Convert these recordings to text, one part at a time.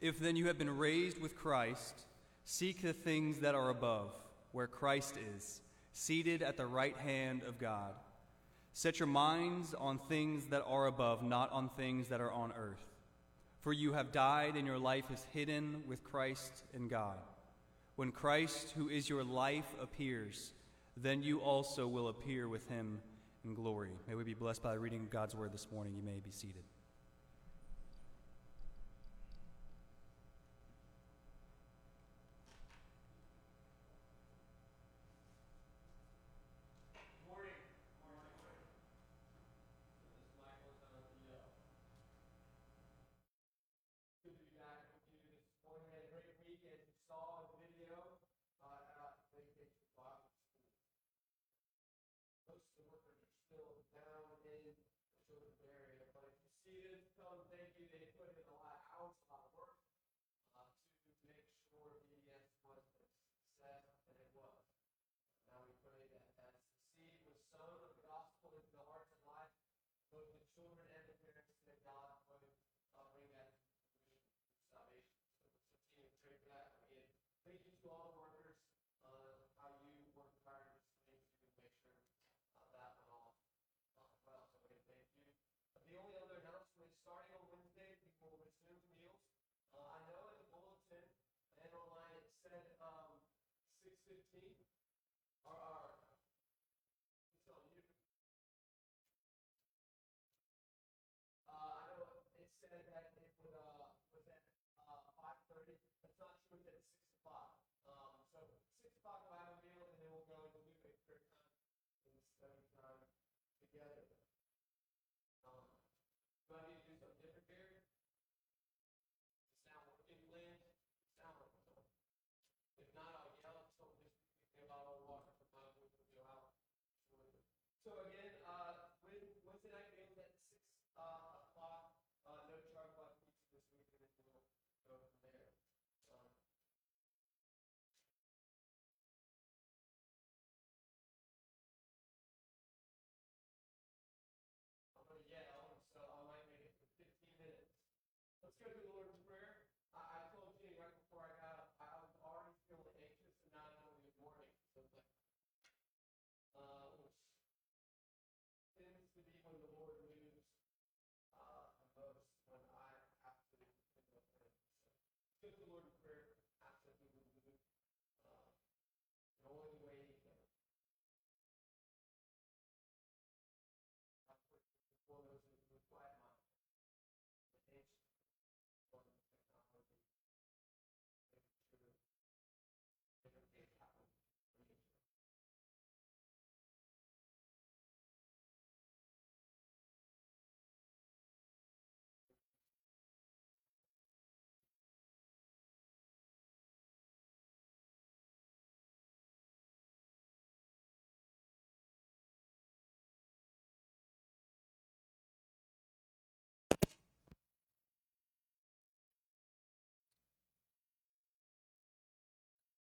If then you have been raised with Christ, seek the things that are above, where Christ is, seated at the right hand of God. Set your minds on things that are above, not on things that are on earth. For you have died, and your life is hidden with Christ in God. When Christ, who is your life, appears, then you also will appear with him in glory. May we be blessed by reading God's word this morning. You may be seated.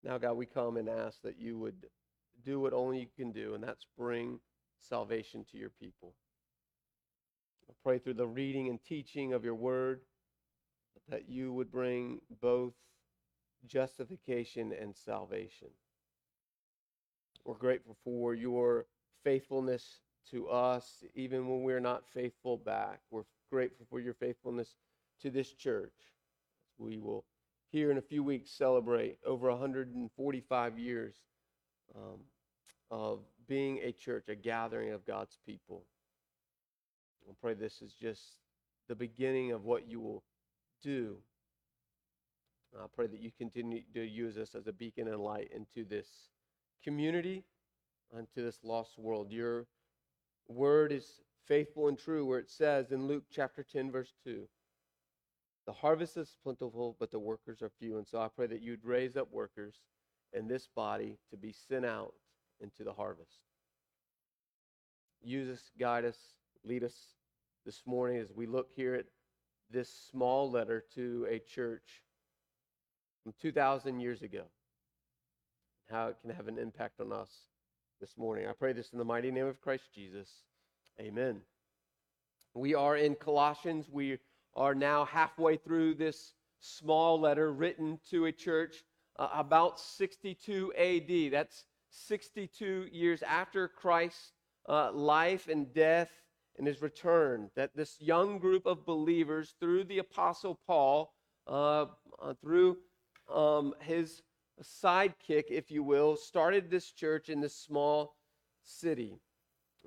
Now, God, we come and ask that you would do what only you can do, and that's bring salvation to your people. I pray through the reading and teaching of your word that you would bring both justification and salvation. We're grateful for your faithfulness to us, even when we're not faithful back. We're grateful for your faithfulness to this church. We will here in a few weeks celebrate over 145 years um, of being a church, a gathering of God's people. I pray this is just the beginning of what you will do. I pray that you continue to use us as a beacon and light into this community, into this lost world. Your word is faithful and true, where it says in Luke chapter 10, verse 2 the harvest is plentiful, but the workers are few. And so I pray that you'd raise up workers in this body to be sent out into the harvest. Use us, guide us, lead us this morning as we look here at this small letter to a church from 2,000 years ago. How it can have an impact on us this morning. I pray this in the mighty name of Christ Jesus. Amen. We are in Colossians. We are now halfway through this small letter written to a church uh, about 62 AD. That's 62 years after Christ's uh, life and death and his return. That this young group of believers, through the Apostle Paul, uh, uh through um, his sidekick, if you will, started this church in this small city.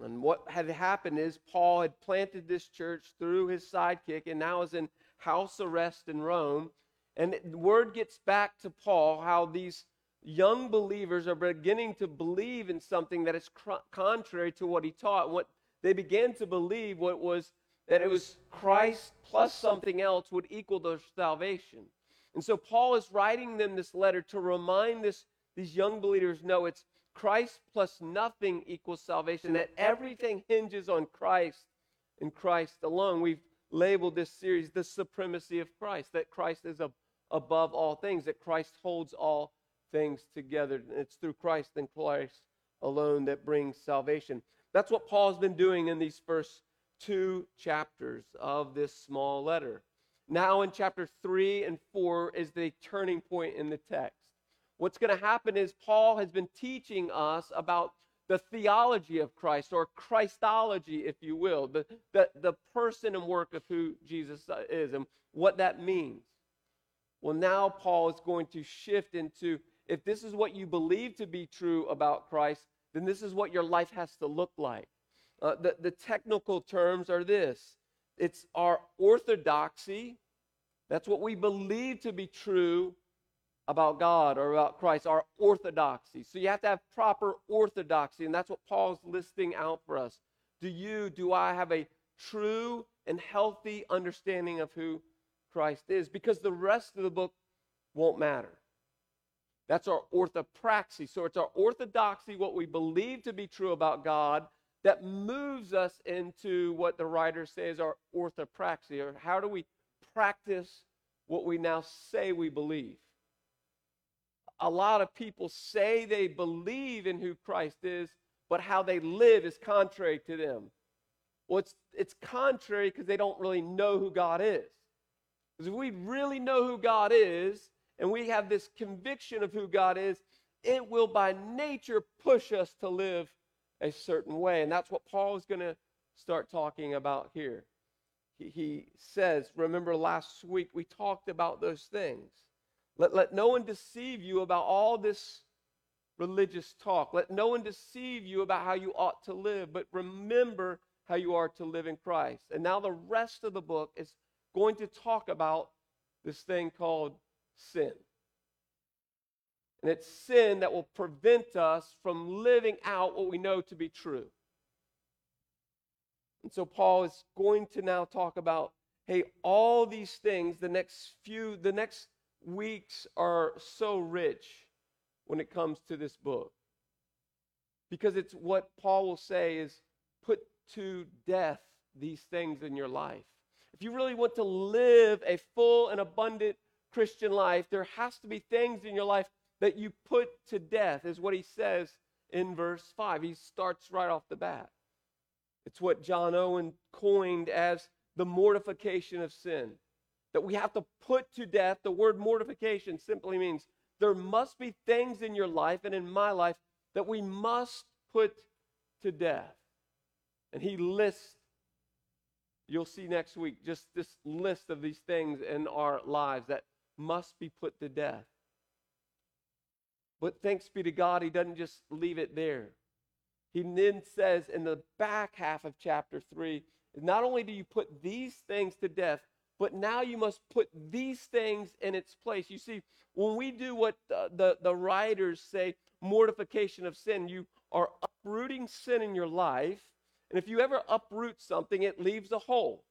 And what had happened is Paul had planted this church through his sidekick and now is in house arrest in Rome. And word gets back to Paul how these young believers are beginning to believe in something that is contrary to what he taught. What they began to believe what was that it was Christ plus something else would equal their salvation. And so Paul is writing them this letter to remind this, these young believers no, it's Christ plus nothing equals salvation, that everything hinges on Christ and Christ alone. We've labeled this series the supremacy of Christ, that Christ is above all things, that Christ holds all things together. It's through Christ and Christ alone that brings salvation. That's what Paul's been doing in these first two chapters of this small letter. Now, in chapter 3 and 4 is the turning point in the text. What's going to happen is Paul has been teaching us about the theology of Christ, or Christology, if you will, the, the, the person and work of who Jesus is and what that means. Well, now Paul is going to shift into if this is what you believe to be true about Christ, then this is what your life has to look like. Uh, the, the technical terms are this it's our orthodoxy. That's what we believe to be true about God or about Christ, our orthodoxy. So you have to have proper orthodoxy, and that's what Paul's listing out for us. Do you, do I have a true and healthy understanding of who Christ is? Because the rest of the book won't matter. That's our orthopraxy. So it's our orthodoxy, what we believe to be true about God, that moves us into what the writer says our orthopraxy, or how do we practice what we now say we believe. A lot of people say they believe in who Christ is, but how they live is contrary to them. Well, it's, it's contrary because they don't really know who God is. Because if we really know who God is, and we have this conviction of who God is, it will by nature push us to live a certain way. And that's what Paul is going to start talking about here. He, he says, remember last week we talked about those things. Let, let no one deceive you about all this religious talk. Let no one deceive you about how you ought to live, but remember how you are to live in Christ. And now the rest of the book is going to talk about this thing called sin. And it's sin that will prevent us from living out what we know to be true. And so Paul is going to now talk about hey, all these things, the next few, the next weeks are so rich when it comes to this book. Because it's what Paul will say is put to death these things in your life. If you really want to live a full and abundant Christian life, there has to be things in your life that you put to death, is what he says in verse 5. He starts right off the bat. It's what John Owen coined as the mortification of sin. That we have to put to death. The word mortification simply means there must be things in your life and in my life that we must put to death. And he lists, you'll see next week, just this list of these things in our lives that must be put to death. But thanks be to God, he doesn't just leave it there. He then says in the back half of chapter 3 not only do you put these things to death, but now you must put these things in its place. You see, when we do what the, the, the writers say, mortification of sin, you are uprooting sin in your life. And if you ever uproot something, it leaves a hole.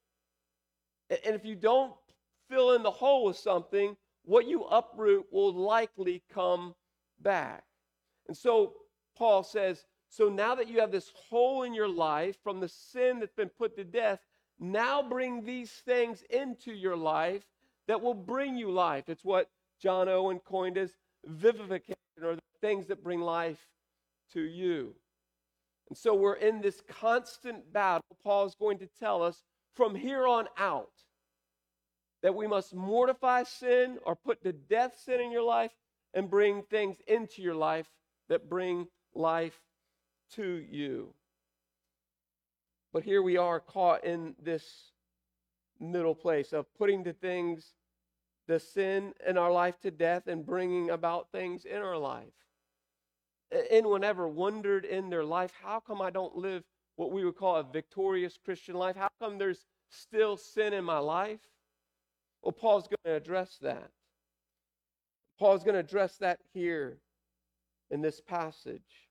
And if you don't fill in the hole with something, what you uproot will likely come back. And so Paul says, so now that you have this hole in your life from the sin that's been put to death, now bring these things into your life that will bring you life. It's what John Owen coined as vivification, or the things that bring life to you. And so we're in this constant battle. Paul is going to tell us from here on out that we must mortify sin or put to death sin in your life and bring things into your life that bring life to you. But here we are caught in this middle place of putting the things, the sin in our life to death and bringing about things in our life. Anyone ever wondered in their life, how come I don't live what we would call a victorious Christian life? How come there's still sin in my life? Well, Paul's going to address that. Paul's going to address that here in this passage.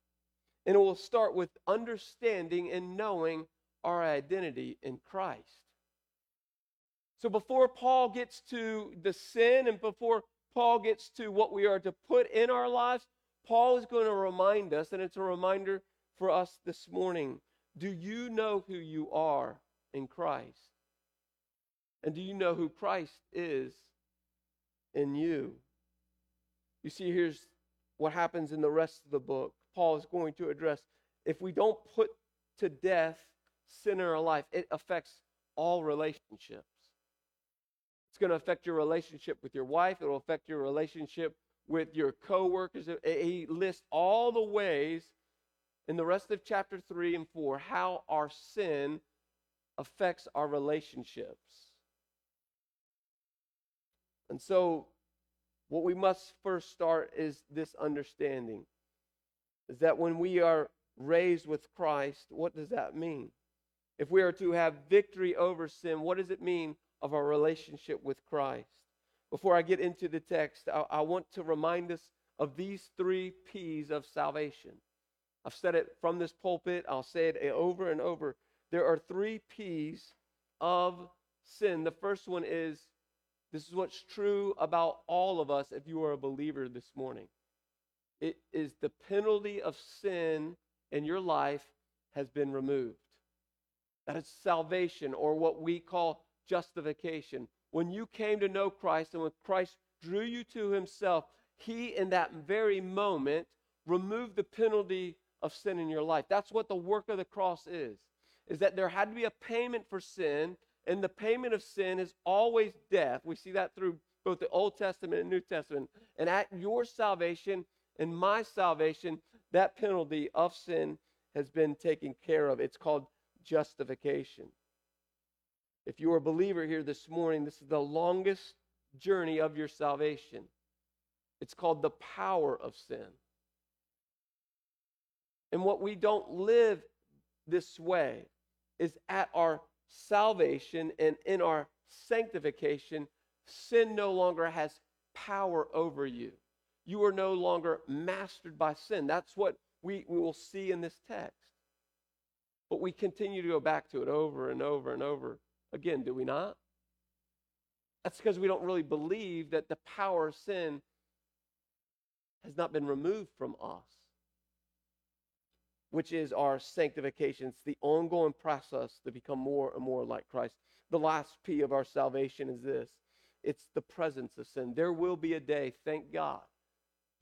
And it will start with understanding and knowing our identity in Christ. So before Paul gets to the sin and before Paul gets to what we are to put in our lives, Paul is going to remind us, and it's a reminder for us this morning. Do you know who you are in Christ? And do you know who Christ is in you? You see, here's what happens in the rest of the book. Paul is going to address if we don't put to death sin in our life, it affects all relationships. It's going to affect your relationship with your wife, it will affect your relationship with your coworkers. He lists all the ways in the rest of chapter 3 and 4 how our sin affects our relationships. And so, what we must first start is this understanding is that when we are raised with Christ, what does that mean? If we are to have victory over sin, what does it mean of our relationship with Christ? Before I get into the text, I, I want to remind us of these three P's of salvation. I've said it from this pulpit, I'll say it over and over. There are three P's of sin. The first one is this is what's true about all of us if you are a believer this morning. It is the penalty of sin in your life has been removed. That is salvation, or what we call justification. When you came to know Christ and when Christ drew you to himself, he, in that very moment, removed the penalty of sin in your life. That's what the work of the cross is. Is that there had to be a payment for sin, and the payment of sin is always death. We see that through both the Old Testament and New Testament. And at your salvation and my salvation, that penalty of sin has been taken care of. It's called justification. If you are a believer here this morning, this is the longest journey of your salvation. It's called the power of sin. And what we don't live this way is at our salvation and in our sanctification, sin no longer has power over you. You are no longer mastered by sin. That's what we, we will see in this text. But we continue to go back to it over and over and over again, do we not? That's because we don't really believe that the power of sin has not been removed from us, which is our sanctification. It's the ongoing process to become more and more like Christ. The last P of our salvation is this it's the presence of sin. There will be a day, thank God,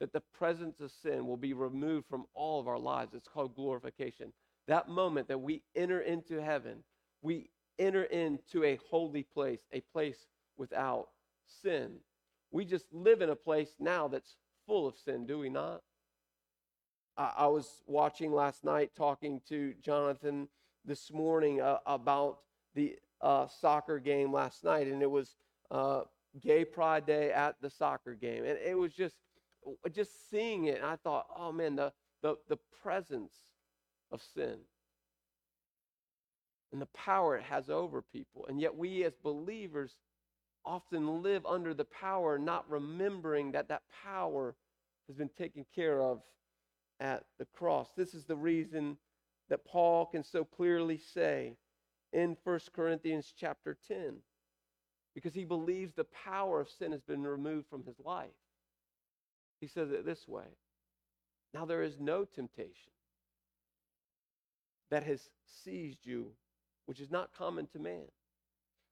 that the presence of sin will be removed from all of our lives. It's called glorification. That moment that we enter into heaven, we enter into a holy place, a place without sin. We just live in a place now that's full of sin, do we not? I, I was watching last night, talking to Jonathan this morning uh, about the uh, soccer game last night, and it was uh, Gay Pride Day at the soccer game, and it was just just seeing it. I thought, oh man, the the the presence of sin and the power it has over people. And yet, we as believers often live under the power, not remembering that that power has been taken care of at the cross. This is the reason that Paul can so clearly say in 1 Corinthians chapter 10 because he believes the power of sin has been removed from his life. He says it this way Now there is no temptation that has seized you, which is not common to man.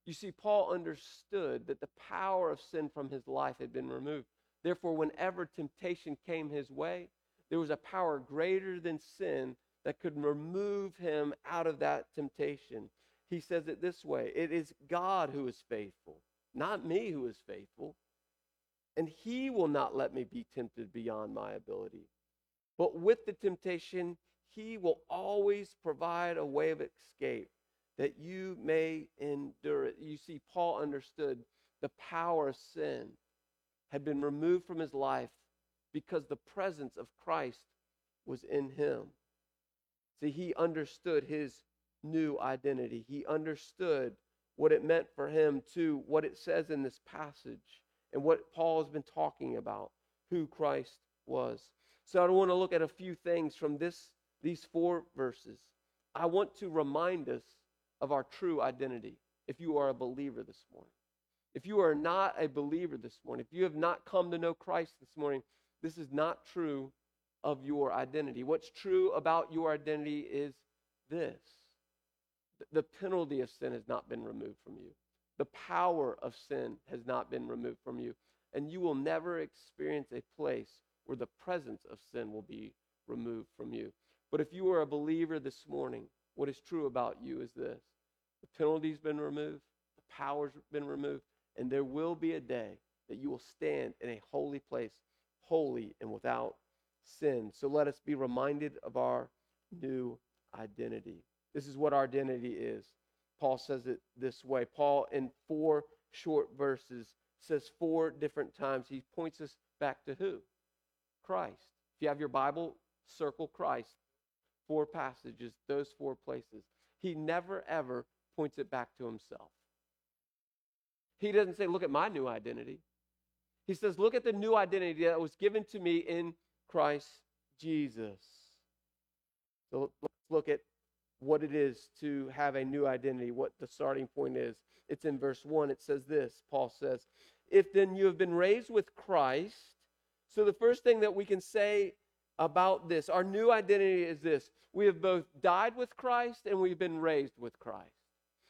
You see, Paul understood that the power of sin from his life had been removed. Therefore, whenever temptation came his way, there was a power greater than sin that could remove him out of that temptation. He says it this way It is God who is faithful, not me who is faithful. And he will not let me be tempted beyond my ability. But with the temptation, he will always provide a way of escape that you may endure it. You see, Paul understood the power of sin had been removed from his life because the presence of Christ was in him. See, he understood his new identity. He understood what it meant for him to what it says in this passage and what Paul has been talking about, who Christ was. So I want to look at a few things from this these four verses. I want to remind us of our true identity if you are a believer this morning. If you are not a believer this morning, if you have not come to know Christ this morning, this is not true of your identity. What's true about your identity is this the penalty of sin has not been removed from you, the power of sin has not been removed from you, and you will never experience a place where the presence of sin will be removed from you. But if you are a believer this morning, what is true about you is this the penalty's been removed, the power's been removed, and there will be a day that you will stand in a holy place, holy and without sin. So let us be reminded of our new identity. This is what our identity is. Paul says it this way. Paul, in four short verses, says four different times. He points us back to who? Christ. If you have your Bible, circle Christ. Four passages, those four places. He never, ever points it back to himself. He doesn't say, Look at my new identity. He says, Look at the new identity that was given to me in Christ Jesus. So let's look at what it is to have a new identity, what the starting point is. It's in verse 1. It says this Paul says, If then you have been raised with Christ, so the first thing that we can say about this, our new identity is this we have both died with Christ and we've been raised with Christ.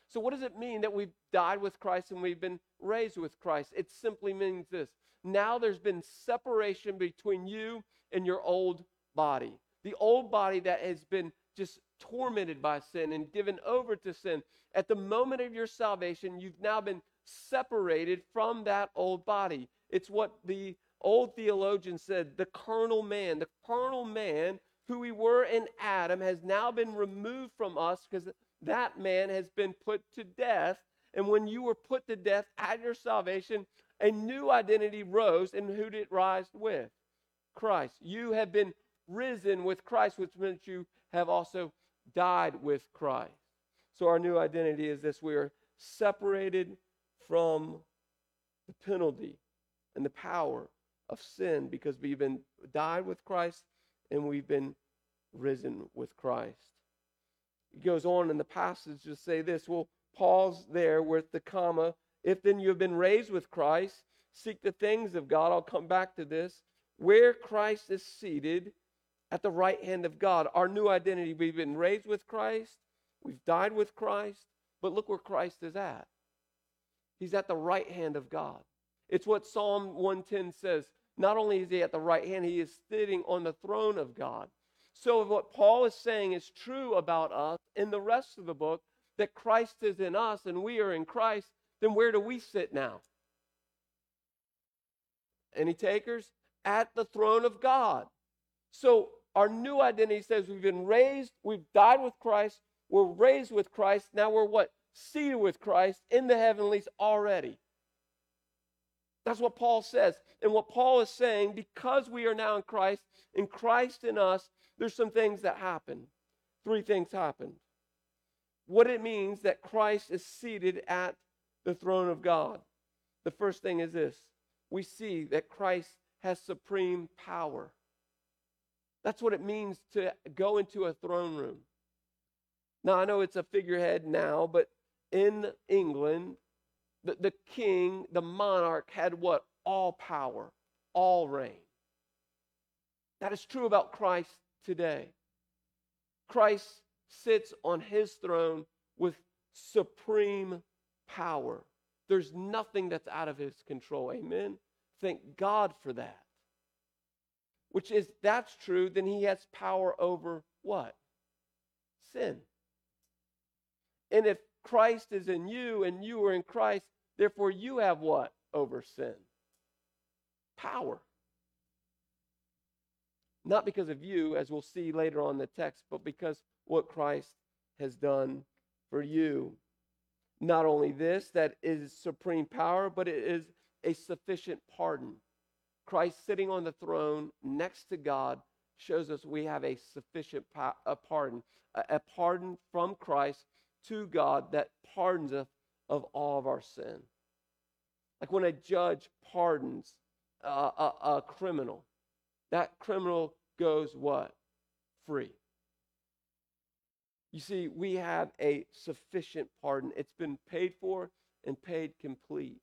So, what does it mean that we've died with Christ and we've been raised with Christ? It simply means this now there's been separation between you and your old body. The old body that has been just tormented by sin and given over to sin. At the moment of your salvation, you've now been separated from that old body. It's what the old theologian said the carnal man. The carnal man, who we were in Adam, has now been removed from us because that man has been put to death. And when you were put to death at your salvation, a new identity rose. And who did it rise with? Christ. You have been risen with Christ, which means you have also died with Christ. So our new identity is this we are separated from the penalty and the power of sin because we've been died with Christ and we've been risen with Christ. He goes on in the passage to say this. We'll pause there with the comma. If then you have been raised with Christ, seek the things of God. I'll come back to this. Where Christ is seated at the right hand of God. Our new identity. We've been raised with Christ, we've died with Christ, but look where Christ is at. He's at the right hand of God. It's what Psalm 110 says. Not only is he at the right hand, he is sitting on the throne of God. So, what Paul is saying is true about us in the rest of the book that Christ is in us and we are in Christ, then where do we sit now? Any takers? At the throne of God. So, our new identity says we've been raised, we've died with Christ, we're raised with Christ. Now we're what? Seated with Christ in the heavenlies already. That's what Paul says. And what Paul is saying, because we are now in Christ, in Christ in us, there's some things that happen. Three things happen. What it means that Christ is seated at the throne of God. The first thing is this we see that Christ has supreme power. That's what it means to go into a throne room. Now, I know it's a figurehead now, but in England, the, the king, the monarch, had what? All power, all reign. That is true about Christ today. Christ sits on his throne with supreme power. There's nothing that's out of his control. Amen. Thank God for that which is that's true, then he has power over what? Sin. And if Christ is in you and you are in Christ, Therefore, you have what over sin? Power. Not because of you, as we'll see later on in the text, but because what Christ has done for you. Not only this, that is supreme power, but it is a sufficient pardon. Christ sitting on the throne next to God shows us we have a sufficient pa- a pardon, a, a pardon from Christ to God that pardons us of all of our sin. Like when a judge pardons a, a, a criminal, that criminal goes what? Free. You see, we have a sufficient pardon. It's been paid for and paid complete.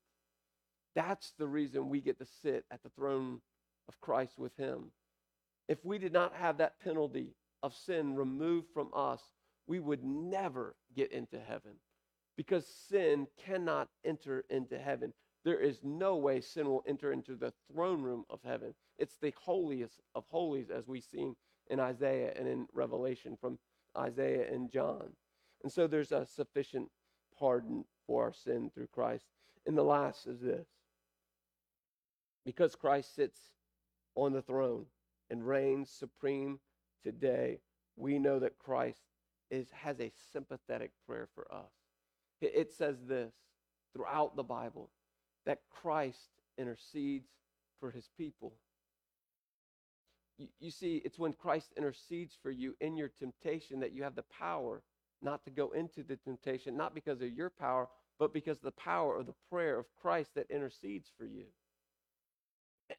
That's the reason we get to sit at the throne of Christ with Him. If we did not have that penalty of sin removed from us, we would never get into heaven because sin cannot enter into heaven. There is no way sin will enter into the throne room of heaven. It's the holiest of holies, as we see in Isaiah and in Revelation from Isaiah and John. And so there's a sufficient pardon for our sin through Christ. And the last is this because Christ sits on the throne and reigns supreme today, we know that Christ is, has a sympathetic prayer for us. It, says this throughout the Bible that Christ intercedes for his people. You see, it's when Christ intercedes for you in your temptation that you have the power not to go into the temptation, not because of your power, but because of the power of the prayer of Christ that intercedes for you.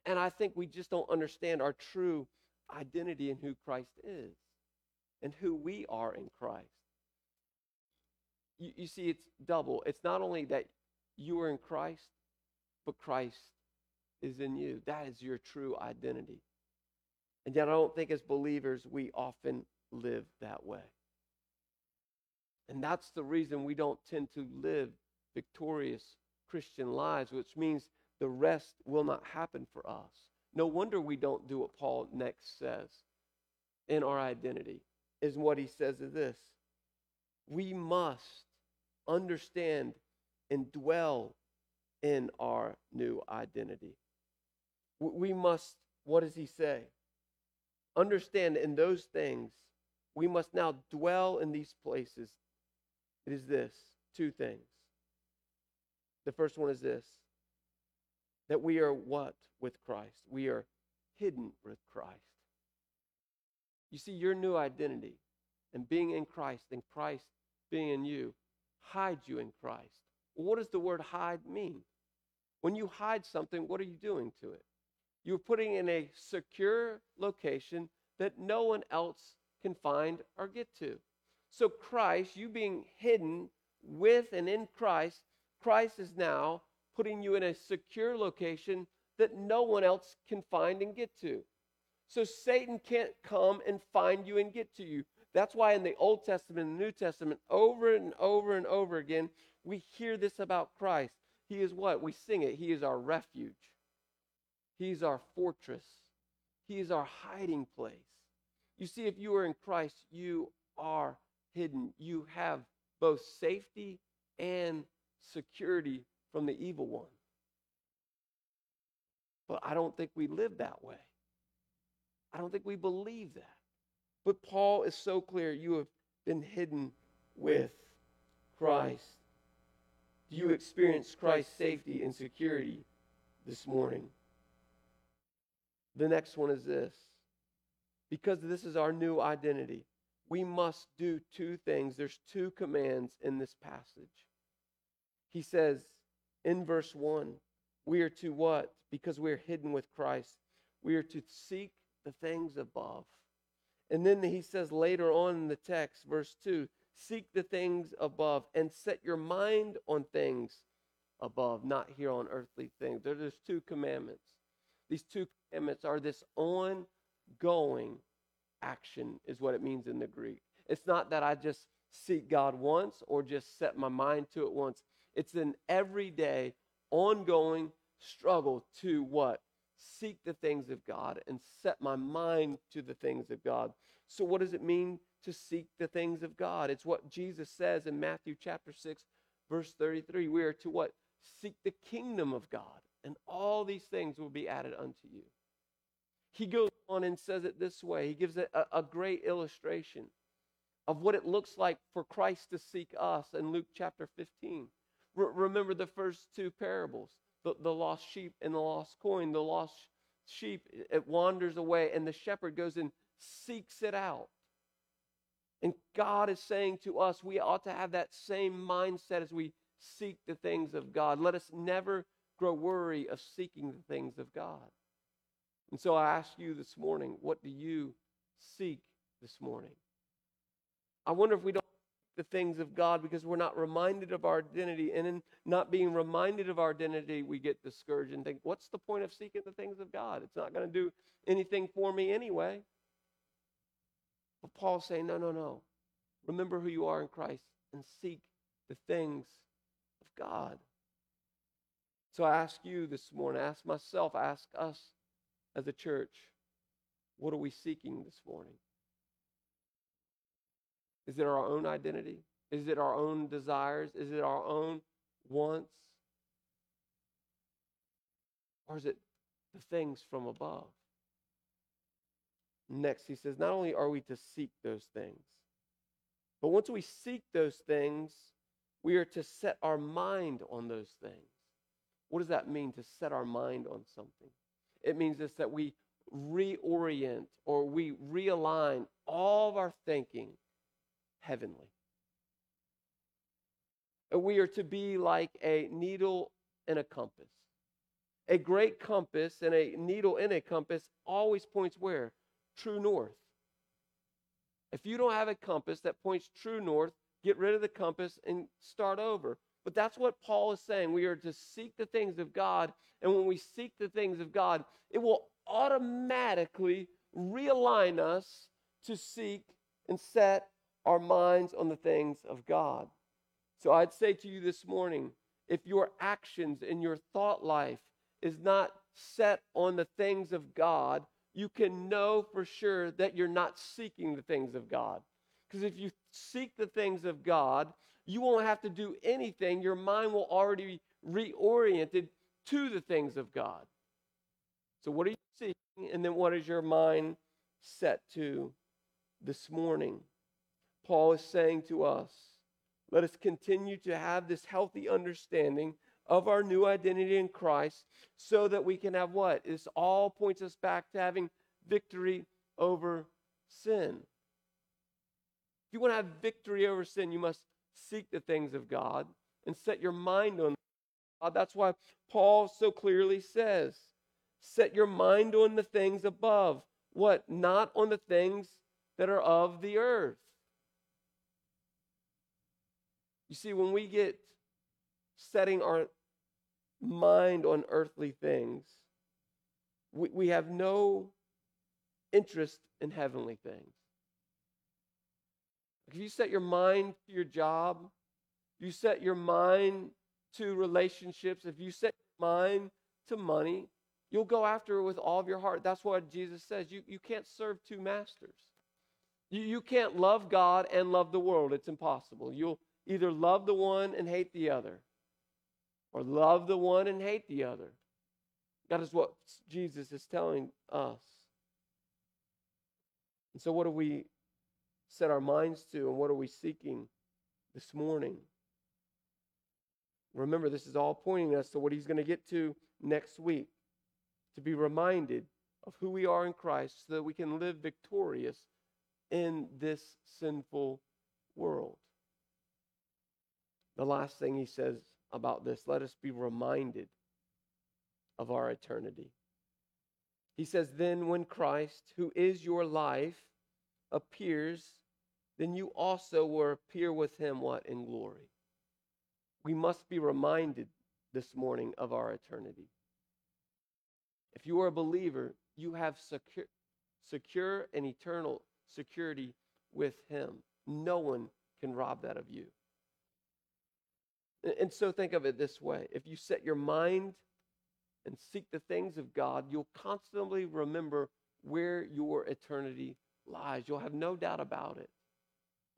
And I think we just don't understand our true identity in who Christ is and who we are in Christ. You, you see, it's double. It's not only that you are in Christ, but Christ is in you. That is your true identity. And yet, I don't think as believers we often live that way. And that's the reason we don't tend to live victorious Christian lives, which means the rest will not happen for us. No wonder we don't do what Paul next says in our identity, is what he says is this we must understand and dwell in our new identity. We must, what does he say? Understand in those things, we must now dwell in these places. It is this two things. The first one is this that we are what with Christ? We are hidden with Christ. You see, your new identity and being in Christ and Christ being in you hides you in Christ. What does the word hide mean? When you hide something, what are you doing to it? You're putting in a secure location that no one else can find or get to. So, Christ, you being hidden with and in Christ, Christ is now putting you in a secure location that no one else can find and get to. So Satan can't come and find you and get to you. That's why in the Old Testament and the New Testament, over and over and over again, we hear this about Christ. He is what? We sing it. He is our refuge. He's our fortress. He is our hiding place. You see, if you are in Christ, you are hidden. You have both safety and security from the evil one. But I don't think we live that way. I don't think we believe that. But Paul is so clear you have been hidden with Christ. Do you experience Christ's safety and security this morning? The next one is this because this is our new identity, we must do two things. There's two commands in this passage. He says, in verse 1. We are to what? Because we are hidden with Christ. We are to seek the things above. And then he says later on in the text, verse 2 seek the things above and set your mind on things above, not here on earthly things. There's two commandments. These two commandments are this ongoing action, is what it means in the Greek. It's not that I just seek God once or just set my mind to it once. It's an everyday, ongoing struggle to what? Seek the things of God and set my mind to the things of God. So, what does it mean to seek the things of God? It's what Jesus says in Matthew chapter 6, verse 33. We are to what? seek the kingdom of God, and all these things will be added unto you. He goes on and says it this way. He gives a, a great illustration of what it looks like for Christ to seek us in Luke chapter 15. Re- remember the first two parables the, the lost sheep and the lost coin. The lost sheep, it wanders away, and the shepherd goes and seeks it out. And God is saying to us, we ought to have that same mindset as we seek the things of God. Let us never grow weary of seeking the things of God. And so I ask you this morning, what do you seek this morning? I wonder if we don't the things of God because we're not reminded of our identity. And in not being reminded of our identity, we get discouraged and think, what's the point of seeking the things of God? It's not going to do anything for me anyway. But Paul's saying, no, no, no. Remember who you are in Christ and seek the things of God. So I ask you this morning, I ask myself, I ask us as a church, what are we seeking this morning? Is it our own identity? Is it our own desires? Is it our own wants? Or is it the things from above? Next, he says, not only are we to seek those things, but once we seek those things, we are to set our mind on those things. What does that mean to set our mind on something? It means this that we reorient or we realign all of our thinking heavenly. We are to be like a needle in a compass. A great compass and a needle in a compass always points where? True north. If you don't have a compass that points true north, get rid of the compass and start over. But that's what Paul is saying. We are to seek the things of God. And when we seek the things of God, it will automatically realign us to seek and set our minds on the things of God. So I'd say to you this morning if your actions and your thought life is not set on the things of God, you can know for sure that you're not seeking the things of God. Because if you seek the things of God, you won't have to do anything. Your mind will already be reoriented to the things of God. So, what are you seeking? And then, what is your mind set to this morning? Paul is saying to us, let us continue to have this healthy understanding of our new identity in Christ so that we can have what? This all points us back to having victory over sin. If you want to have victory over sin, you must seek the things of God and set your mind on God. That's why Paul so clearly says, set your mind on the things above. What? Not on the things that are of the earth. You see, when we get setting our mind on earthly things, we, we have no interest in heavenly things. If you set your mind to your job, you set your mind to relationships, if you set your mind to money, you'll go after it with all of your heart. That's what Jesus says. You, you can't serve two masters. You, you can't love God and love the world. It's impossible. You'll either love the one and hate the other, or love the one and hate the other. That is what Jesus is telling us. And so, what do we set our minds to, and what are we seeking this morning? Remember, this is all pointing us to what he's going to get to next week to be reminded of who we are in Christ so that we can live victorious in this sinful world. The last thing he says about this let us be reminded of our eternity. He says, Then when Christ, who is your life, appears, then you also will appear with him what? In glory. We must be reminded this morning of our eternity. If you are a believer, you have secure, secure and eternal security with him. No one can rob that of you. And so think of it this way if you set your mind and seek the things of God, you'll constantly remember where your eternity lies. You'll have no doubt about it.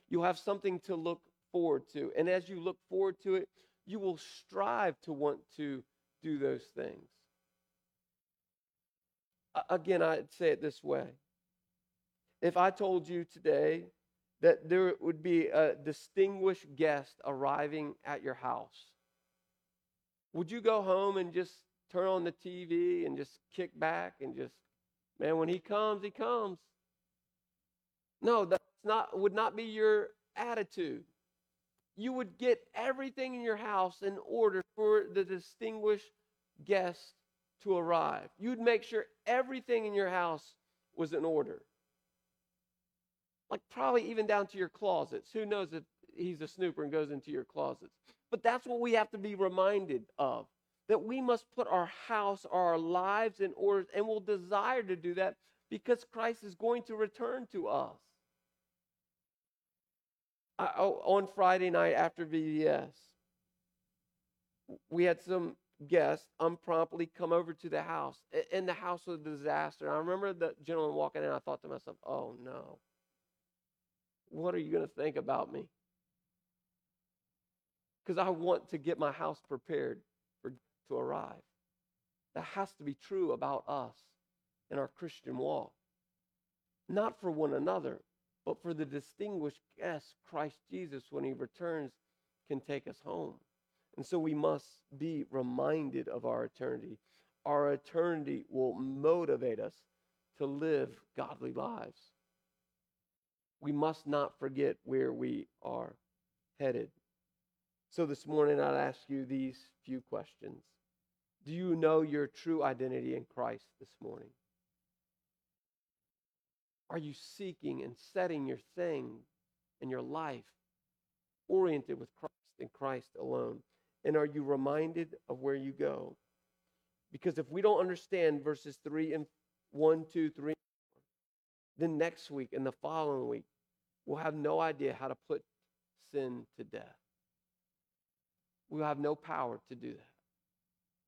You'll have something to look forward to. And as you look forward to it, you will strive to want to do those things. Again, I'd say it this way. If I told you today that there would be a distinguished guest arriving at your house, would you go home and just turn on the TV and just kick back and just, man, when he comes, he comes? No, that's not would not be your attitude. You would get everything in your house in order for the distinguished guest to arrive. You'd make sure everything in your house was in order. Like probably even down to your closets. Who knows if he's a snooper and goes into your closets? But that's what we have to be reminded of that we must put our house, our lives in order, and we'll desire to do that because Christ is going to return to us. I, oh, on Friday night after VBS, we had some guests unpromptly come over to the house, and the house was a disaster. I remember the gentleman walking in, I thought to myself, oh no, what are you going to think about me? Because I want to get my house prepared for to arrive. That has to be true about us in our Christian walk. Not for one another, but for the distinguished guest, Christ Jesus, when he returns, can take us home. And so we must be reminded of our eternity. Our eternity will motivate us to live godly lives. We must not forget where we are headed. So this morning, I'd ask you these few questions Do you know your true identity in Christ this morning? Are you seeking and setting your thing and your life oriented with Christ and Christ alone? And are you reminded of where you go? Because if we don't understand verses 3 and 1, 2, 3, then next week and the following week, we'll have no idea how to put sin to death. We'll have no power to do that.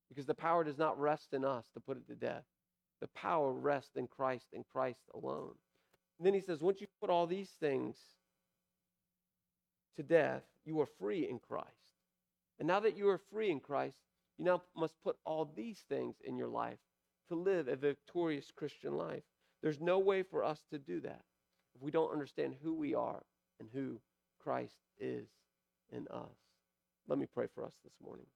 Because the power does not rest in us to put it to death. The power rests in Christ and Christ alone. And then he says, once you put all these things to death, you are free in Christ. And now that you are free in Christ, you now must put all these things in your life to live a victorious Christian life. There's no way for us to do that we don't understand who we are and who Christ is in us. Let me pray for us this morning.